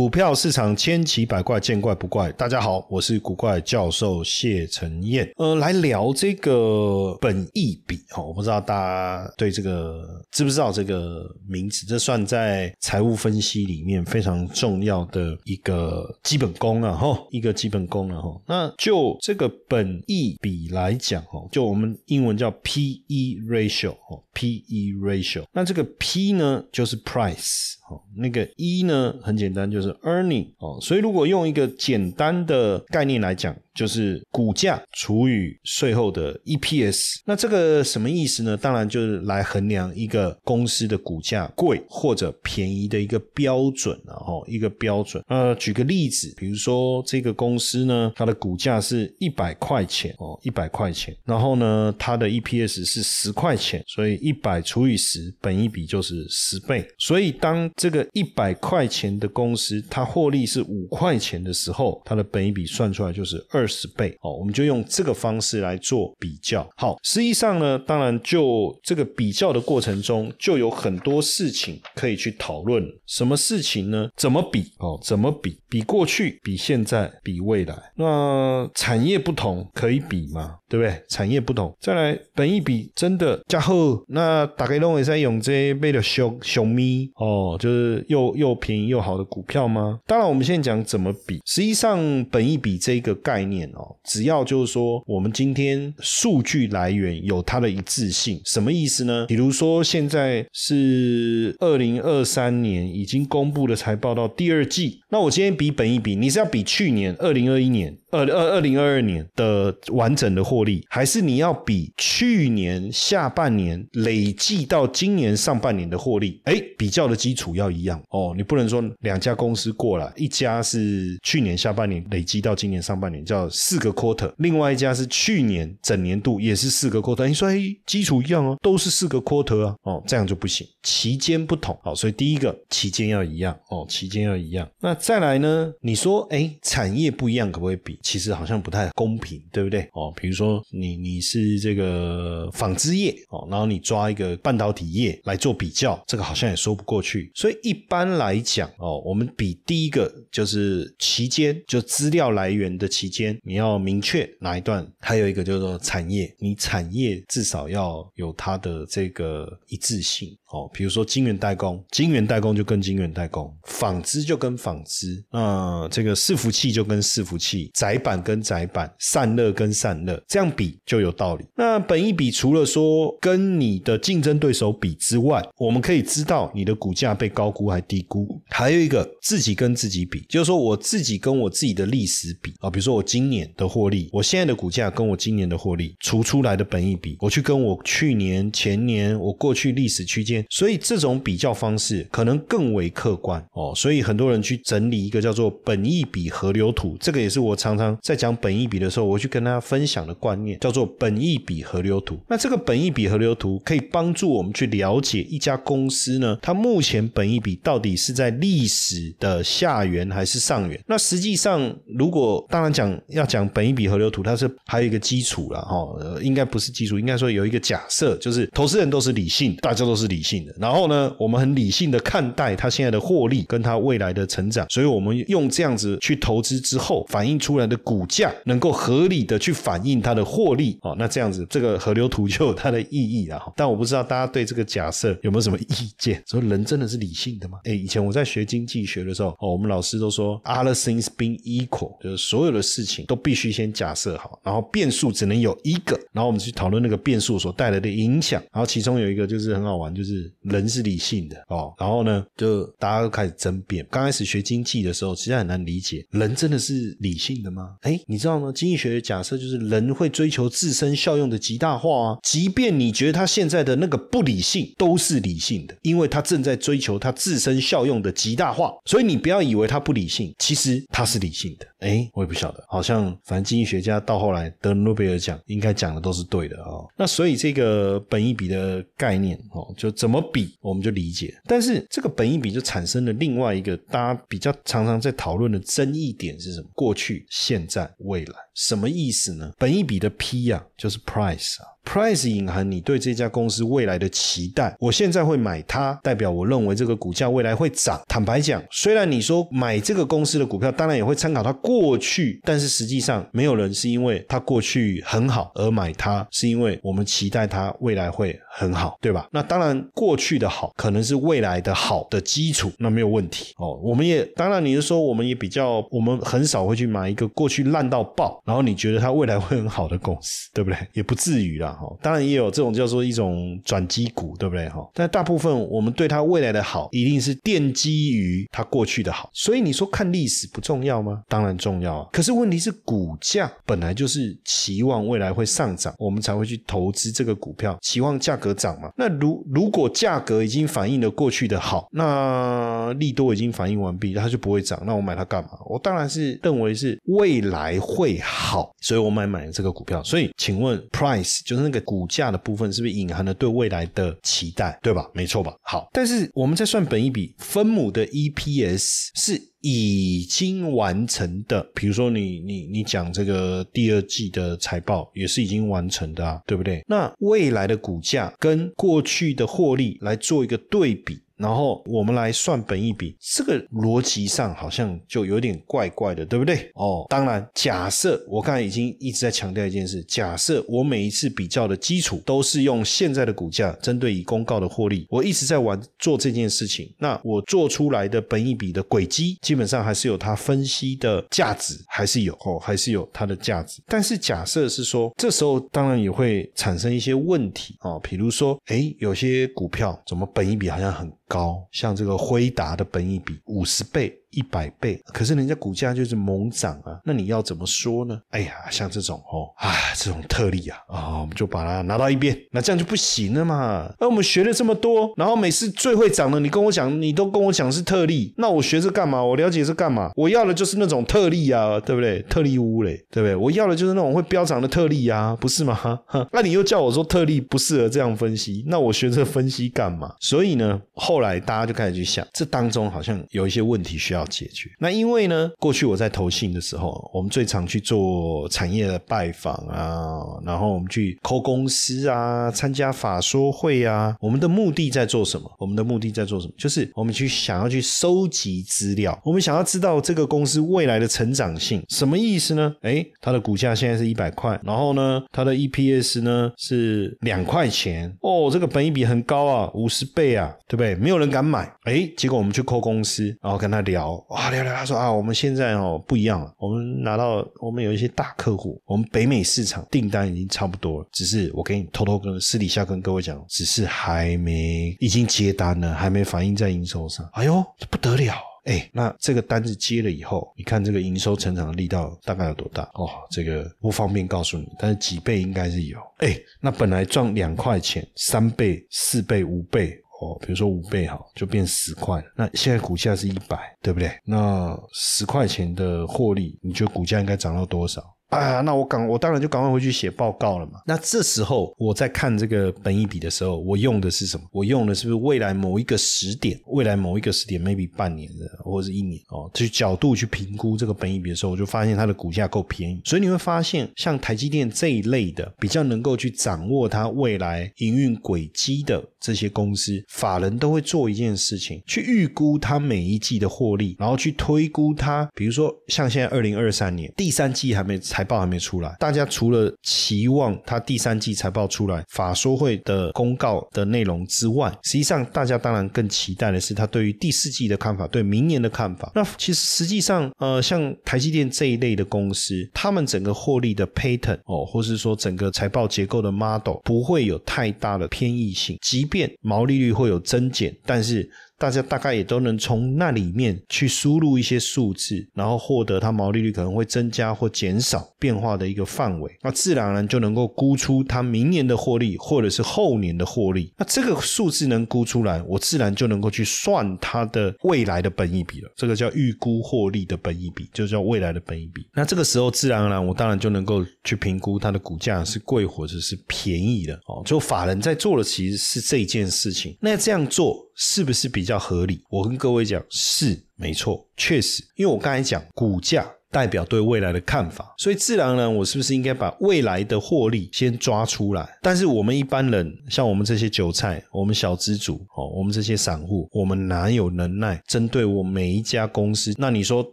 股票市场千奇百怪，见怪不怪。大家好，我是古怪教授谢承彦。呃，来聊这个本益比哦，我不知道大家对这个知不知道这个名词？这算在财务分析里面非常重要的一个基本功啊，哈，一个基本功了哈。那就这个本益比来讲哈，就我们英文叫 P/E ratio 哈，P/E ratio。那这个 P 呢，就是 price。哦那个一呢，很简单，就是 earning 哦，所以如果用一个简单的概念来讲。就是股价除以税后的 EPS，那这个什么意思呢？当然就是来衡量一个公司的股价贵或者便宜的一个标准了哦，一个标准。呃，举个例子，比如说这个公司呢，它的股价是一百块钱哦，一百块钱，然后呢，它的 EPS 是十块钱，所以一百除以十，本一比就是十倍。所以当这个一百块钱的公司它获利是五块钱的时候，它的本一比算出来就是二。十倍哦，我们就用这个方式来做比较。好，实际上呢，当然就这个比较的过程中，就有很多事情可以去讨论。什么事情呢？怎么比？哦，怎么比？比过去，比现在，比未来。那产业不同可以比吗？对不对？产业不同，再来本一比真的加厚。那大概认为在用这为了熊熊咪哦，就是又又便宜又好的股票吗？当然，我们现在讲怎么比。实际上，本一比这个概念。哦，只要就是说，我们今天数据来源有它的一致性，什么意思呢？比如说，现在是二零二三年已经公布了财报到第二季，那我今天比本一比，你是要比去年二零二一年。二二二零二二年的完整的获利，还是你要比去年下半年累计到今年上半年的获利？哎，比较的基础要一样哦。你不能说两家公司过来，一家是去年下半年累计到今年上半年叫四个 quarter，另外一家是去年整年度也是四个 quarter。你说哎，基础一样哦，都是四个 quarter 啊，哦，这样就不行，期间不同。好，所以第一个期间要一样哦，期间要一样。那再来呢？你说哎，产业不一样可不可以比？其实好像不太公平，对不对？哦，比如说你你是这个纺织业哦，然后你抓一个半导体业来做比较，这个好像也说不过去。所以一般来讲哦，我们比第一个就是期间，就资料来源的期间，你要明确哪一段；还有一个就是说产业，你产业至少要有它的这个一致性哦。比如说晶圆代工，晶圆代工就跟晶圆代工；纺织就跟纺织，那这个伺服器就跟伺服器。载板跟载板，散热跟散热，这样比就有道理。那本一比除了说跟你的竞争对手比之外，我们可以知道你的股价被高估还低估。还有一个自己跟自己比，就是说我自己跟我自己的历史比啊，比如说我今年的获利，我现在的股价跟我今年的获利除出来的本一比，我去跟我去年、前年我过去历史区间，所以这种比较方式可能更为客观哦。所以很多人去整理一个叫做本一比河流图，这个也是我常常。在讲本益比的时候，我去跟大家分享的观念叫做本益比河流图。那这个本益比河流图可以帮助我们去了解一家公司呢，它目前本益比到底是在历史的下缘还是上缘？那实际上，如果当然讲要讲本益比河流图，它是还有一个基础了哈，应该不是基础，应该说有一个假设，就是投资人都是理性，大家都是理性的。然后呢，我们很理性的看待它现在的获利跟它未来的成长，所以我们用这样子去投资之后，反映出来。的股价能够合理的去反映它的获利哦，那这样子这个河流图就有它的意义了哈。但我不知道大家对这个假设有没有什么意见？说人真的是理性的吗？哎，以前我在学经济学的时候，哦，我们老师都说，other things being equal，就是所有的事情都必须先假设好，然后变数只能有一个，然后我们去讨论那个变数所带来的影响。然后其中有一个就是很好玩，就是人是理性的哦。然后呢，就大家都开始争辩。刚开始学经济的时候，其实很难理解，人真的是理性的吗？哎，你知道吗？经济学的假设就是人会追求自身效用的极大化啊。即便你觉得他现在的那个不理性，都是理性的，因为他正在追求他自身效用的极大化。所以你不要以为他不理性，其实他是理性的。哎，我也不晓得，好像反正经济学家到后来得诺贝尔奖，应该讲的都是对的哦。那所以这个本一比的概念哦，就怎么比我们就理解。但是这个本一比就产生了另外一个大家比较常常在讨论的争议点是什么？过去、现在、未来，什么意思呢？本一比的 P 呀，就是 price 啊。，price 隐含你对这家公司未来的期待。我现在会买它，代表我认为这个股价未来会涨。坦白讲，虽然你说买这个公司的股票，当然也会参考它过去，但是实际上没有人是因为它过去很好而买它，是因为我们期待它未来会很好，对吧？那当然，过去的好可能是未来的好的基础，那没有问题哦。我们也当然，你是说我们也比较，我们很少会去买一个过去烂到爆，然后你觉得它未来会很好的公司，对不对？也不至于啦，哈。当然也有这种叫做一种转机股，对不对？哈。但大部分我们对它未来的好，一定是奠基于它过去的好。所以你说看历史不重要吗？当然重要啊。可是问题是股价本来就是期望未来会上涨，我们才会去投资这个股票，期望价格涨嘛。那如如果价格已经反映了过去的好，那利多已经反映完毕，它就不会涨。那我买它干嘛？我当然是认为是未来会好，所以我买买了这个股票。所以请问，price 就是那个股价的部分，是不是隐含了对未来的期待，对吧？没错吧？好，但是我们在算本一笔分母的 EPS 是。已经完成的，比如说你你你讲这个第二季的财报也是已经完成的啊，对不对？那未来的股价跟过去的获利来做一个对比。然后我们来算本一笔，这个逻辑上好像就有点怪怪的，对不对？哦，当然，假设我刚才已经一直在强调一件事，假设我每一次比较的基础都是用现在的股价针对已公告的获利，我一直在玩做这件事情，那我做出来的本一笔的轨迹，基本上还是有它分析的价值，还是有哦，还是有它的价值。但是假设是说，这时候当然也会产生一些问题哦，比如说，哎，有些股票怎么本一笔好像很。高，像这个辉达的本益比五十倍。一百倍，可是人家股价就是猛涨啊，那你要怎么说呢？哎呀，像这种哦，啊，这种特例啊，啊，我们就把它拿到一边，那这样就不行了嘛。那我们学了这么多，然后每次最会涨的，你跟我讲，你都跟我讲是特例，那我学这干嘛？我了解是干嘛？我要的就是那种特例啊，对不对？特例屋嘞，对不对？我要的就是那种会飙涨的特例啊，不是吗？那你又叫我说特例不适合这样分析，那我学这分析干嘛？所以呢，后来大家就开始去想，这当中好像有一些问题需要。要解决那，因为呢，过去我在投信的时候，我们最常去做产业的拜访啊，然后我们去抠公司啊，参加法说会啊。我们的目的在做什么？我们的目的在做什么？就是我们去想要去收集资料，我们想要知道这个公司未来的成长性，什么意思呢？哎，它的股价现在是一百块，然后呢，它的 EPS 呢是两块钱哦，这个本益比很高啊，五十倍啊，对不对？没有人敢买，哎，结果我们去抠公司，然后跟他聊。哇，聊聊，他说啊，我们现在哦不一样了，我们拿到我们有一些大客户，我们北美市场订单已经差不多了，只是我给你偷偷跟私底下跟各位讲，只是还没已经接单了，还没反映在营收上。哎呦，这不得了！哎，那这个单子接了以后，你看这个营收成长的力道大概有多大？哦，这个不方便告诉你，但是几倍应该是有。哎，那本来赚两块钱，三倍、四倍、五倍。哦，比如说五倍好，就变十块。那现在股价是一百，对不对？那十块钱的获利，你觉得股价应该涨到多少？啊，那我赶我当然就赶快回去写报告了嘛。那这时候我在看这个本益比的时候，我用的是什么？我用的是不是未来某一个时点？未来某一个时点，maybe 半年的或者是一年哦，去角度去评估这个本益比的时候，我就发现它的股价够便宜。所以你会发现，像台积电这一类的，比较能够去掌握它未来营运轨迹的这些公司，法人都会做一件事情，去预估它每一季的获利，然后去推估它，比如说像现在二零二三年第三季还没才。财报还没出来，大家除了期望它第三季财报出来、法说会的公告的内容之外，实际上大家当然更期待的是他对于第四季的看法、对明年的看法。那其实实际上，呃，像台积电这一类的公司，他们整个获利的 pattern 哦，或是说整个财报结构的 model 不会有太大的偏异性，即便毛利率会有增减，但是。大家大概也都能从那里面去输入一些数字，然后获得它毛利率可能会增加或减少变化的一个范围，那自然而然就能够估出它明年的获利或者是后年的获利。那这个数字能估出来，我自然就能够去算它的未来的本益比了。这个叫预估获利的本益比，就叫未来的本益比。那这个时候自然而然，我当然就能够去评估它的股价是贵或者是便宜的。哦，就法人在做的其实是这件事情。那这样做。是不是比较合理？我跟各位讲，是没错，确实，因为我刚才讲股价代表对未来的看法，所以自然呢，我是不是应该把未来的获利先抓出来？但是我们一般人，像我们这些韭菜，我们小资主哦，我们这些散户，我们哪有能耐针对我每一家公司？那你说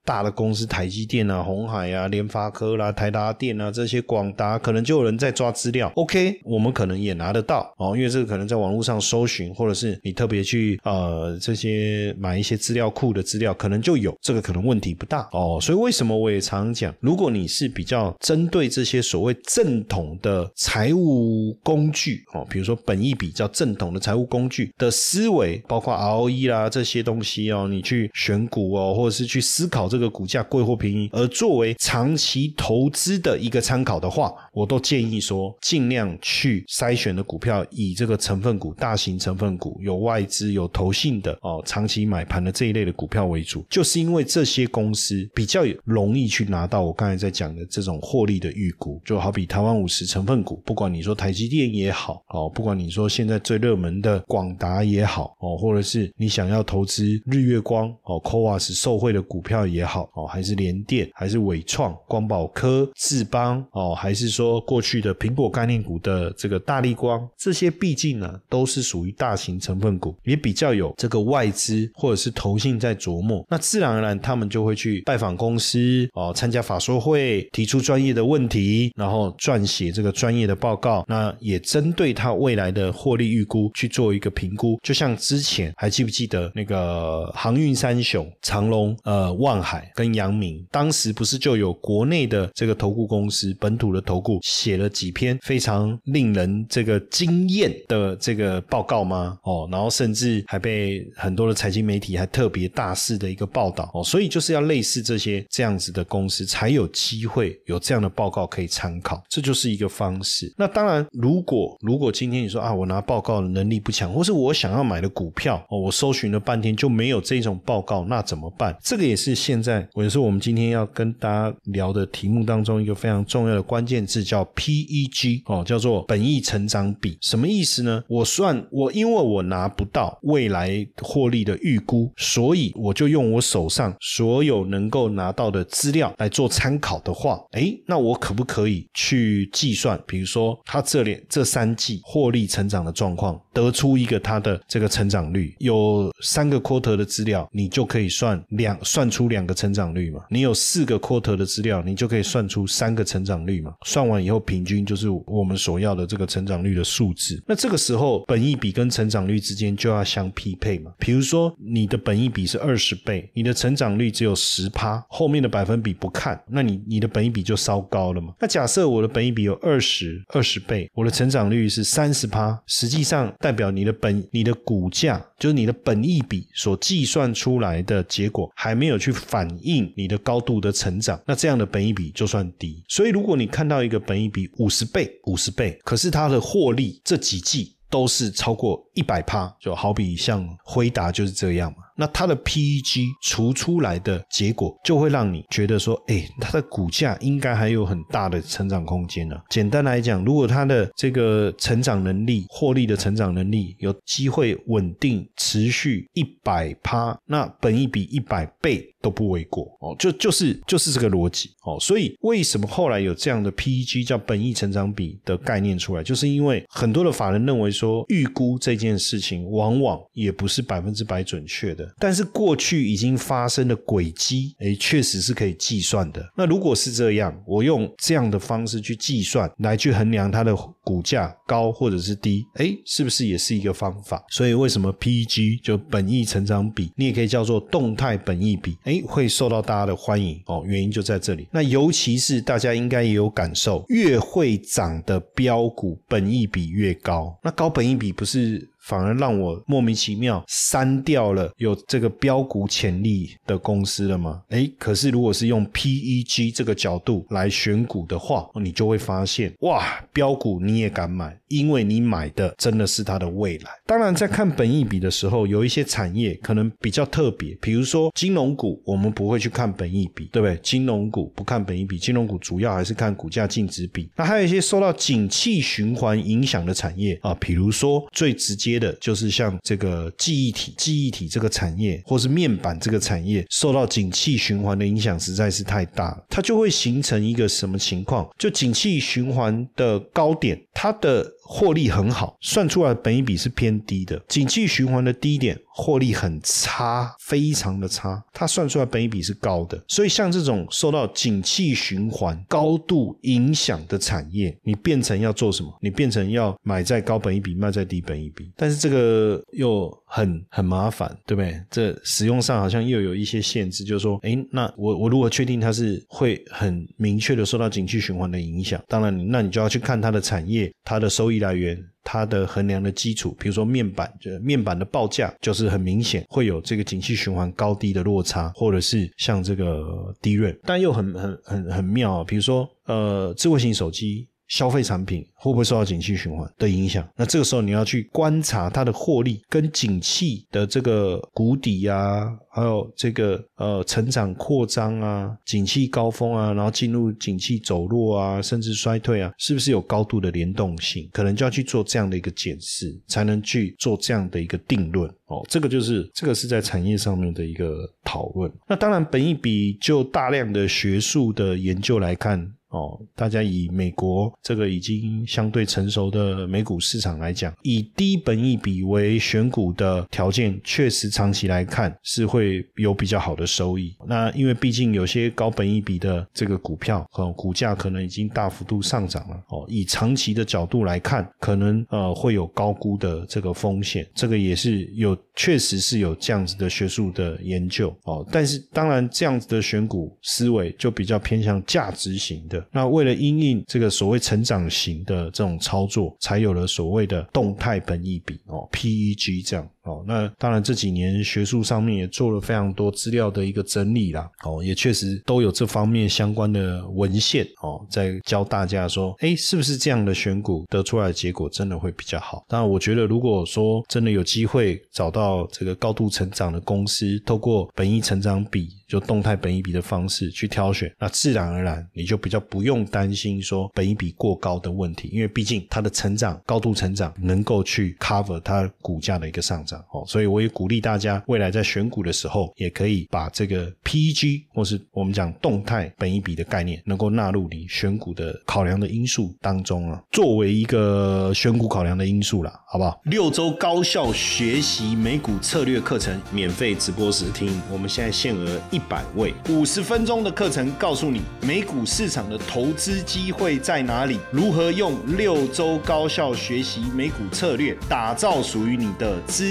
大的公司，台积电啊、红海啊、联发科啦、台达电啊这些广达，可能就有人在抓资料。OK，我们可能也拿得到哦，因为这个可能在网络上搜寻，或者是你特别去呃这些买一些资料库的资料，可能就有这个可能问题不大哦。所以为什么我我也常讲，如果你是比较针对这些所谓正统的财务工具哦，比如说本一比较正统的财务工具的思维，包括 ROE 啦这些东西哦，你去选股哦，或者是去思考这个股价贵或便宜，而作为长期投资的一个参考的话，我都建议说，尽量去筛选的股票以这个成分股、大型成分股、有外资、有投信的哦，长期买盘的这一类的股票为主，就是因为这些公司比较容易去拿到我刚才在讲的这种获利的预估，就好比台湾五十成分股，不管你说台积电也好，哦，不管你说现在最热门的广达也好，哦，或者是你想要投资日月光，哦 c o a s 受惠的股票也好，哦，还是联电，还是伟创、光宝科、智邦，哦，还是说过去的苹果概念股的这个大力光，这些毕竟呢都是属于大型成分股，也比较有这个外资或者是投信在琢磨，那自然而然他们就会去拜访公司。哦，参加法说会，提出专业的问题，然后撰写这个专业的报告，那也针对他未来的获利预估去做一个评估。就像之前还记不记得那个航运三雄长隆、呃万海跟阳明，当时不是就有国内的这个投顾公司、本土的投顾写了几篇非常令人这个惊艳的这个报告吗？哦，然后甚至还被很多的财经媒体还特别大肆的一个报道哦，所以就是要类似这些这。样子的公司才有机会有这样的报告可以参考，这就是一个方式。那当然，如果如果今天你说啊，我拿报告的能力不强，或是我想要买的股票哦，我搜寻了半天就没有这种报告，那怎么办？这个也是现在，也是我们今天要跟大家聊的题目当中一个非常重要的关键字，叫 PEG 哦，叫做本益成长比。什么意思呢？我算我因为我拿不到未来获利的预估，所以我就用我手上所有能够拿到的。的资料来做参考的话，哎，那我可不可以去计算？比如说，他这里这三季获利成长的状况，得出一个他的这个成长率，有三个 quarter 的资料，你就可以算两算出两个成长率嘛？你有四个 quarter 的资料，你就可以算出三个成长率嘛？算完以后，平均就是我们所要的这个成长率的数字。那这个时候，本益比跟成长率之间就要相匹配嘛？比如说，你的本益比是二十倍，你的成长率只有十趴，后面的。百分比不看，那你你的本益比就稍高了嘛？那假设我的本益比有二十二十倍，我的成长率是三十趴，实际上代表你的本你的股价就是你的本益比所计算出来的结果还没有去反映你的高度的成长，那这样的本益比就算低。所以如果你看到一个本益比五十倍五十倍，可是它的获利这几季都是超过一百趴，就好比像辉达就是这样嘛。那它的 PEG 除出来的结果，就会让你觉得说，哎，它的股价应该还有很大的成长空间呢。简单来讲，如果它的这个成长能力、获利的成长能力有机会稳定持续一百趴，那本益比一百倍都不为过哦。就就是就是这个逻辑哦。所以为什么后来有这样的 PEG 叫本益成长比的概念出来，就是因为很多的法人认为说，预估这件事情往往也不是百分之百准确的。但是过去已经发生的轨迹，哎，确实是可以计算的。那如果是这样，我用这样的方式去计算，来去衡量它的股价高或者是低，哎，是不是也是一个方法？所以为什么 PEG 就本益成长比，你也可以叫做动态本益比，哎，会受到大家的欢迎哦。原因就在这里。那尤其是大家应该也有感受，越会涨的标股本益比越高。那高本益比不是？反而让我莫名其妙删掉了有这个标股潜力的公司了吗？哎，可是如果是用 PEG 这个角度来选股的话，你就会发现，哇，标股你你也敢买，因为你买的真的是它的未来。当然，在看本益比的时候，有一些产业可能比较特别，比如说金融股，我们不会去看本益比，对不对？金融股不看本益比，金融股主要还是看股价净值比。那还有一些受到景气循环影响的产业啊，比如说最直接的就是像这个记忆体、记忆体这个产业，或是面板这个产业，受到景气循环的影响实在是太大了，它就会形成一个什么情况？就景气循环的高点，它的。获利很好，算出来本益比是偏低的。景气循环的低点，获利很差，非常的差。它算出来本益比是高的，所以像这种受到景气循环高度影响的产业，你变成要做什么？你变成要买在高本益比，卖在低本益比。但是这个又很很麻烦，对不对？这使用上好像又有一些限制，就是说，哎，那我我如果确定它是会很明确的受到景气循环的影响，当然，那你就要去看它的产业，它的收益。来源，它的衡量的基础，比如说面板，就面板的报价，就是很明显会有这个景气循环高低的落差，或者是像这个低润，但又很很很很妙，比如说呃，智慧型手机。消费产品会不会受到景气循环的影响？那这个时候你要去观察它的获利跟景气的这个谷底啊，还有这个呃成长扩张啊，景气高峰啊，然后进入景气走弱啊，甚至衰退啊，是不是有高度的联动性？可能就要去做这样的一个检视，才能去做这样的一个定论哦。这个就是这个是在产业上面的一个讨论。那当然，本一比就大量的学术的研究来看。哦，大家以美国这个已经相对成熟的美股市场来讲，以低本益比为选股的条件，确实长期来看是会有比较好的收益。那因为毕竟有些高本益比的这个股票，哦，股价可能已经大幅度上涨了。哦，以长期的角度来看，可能呃会有高估的这个风险。这个也是有，确实是有这样子的学术的研究。哦，但是当然这样子的选股思维就比较偏向价值型的。那为了因应这个所谓成长型的这种操作，才有了所谓的动态本益比哦，PEG 这样。哦，那当然这几年学术上面也做了非常多资料的一个整理啦。哦，也确实都有这方面相关的文献哦，在教大家说，哎，是不是这样的选股得出来的结果真的会比较好？当然，我觉得如果说真的有机会找到这个高度成长的公司，透过本益成长比就动态本益比的方式去挑选，那自然而然你就比较不用担心说本益比过高的问题，因为毕竟它的成长高度成长能够去 cover 它股价的一个上涨。哦，所以我也鼓励大家，未来在选股的时候，也可以把这个 PEG 或是我们讲动态本一比的概念，能够纳入你选股的考量的因素当中啊，作为一个选股考量的因素啦，好不好？六周高效学习美股策略课程，免费直播时听，我们现在限额一百位，五十分钟的课程，告诉你美股市场的投资机会在哪里，如何用六周高效学习美股策略，打造属于你的资。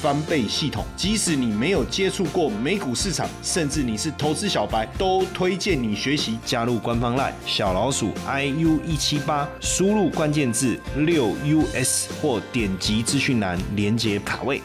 翻倍系统，即使你没有接触过美股市场，甚至你是投资小白，都推荐你学习。加入官方 LINE 小老鼠 iu 一七八，输入关键字六 us 或点击资讯栏连接卡位。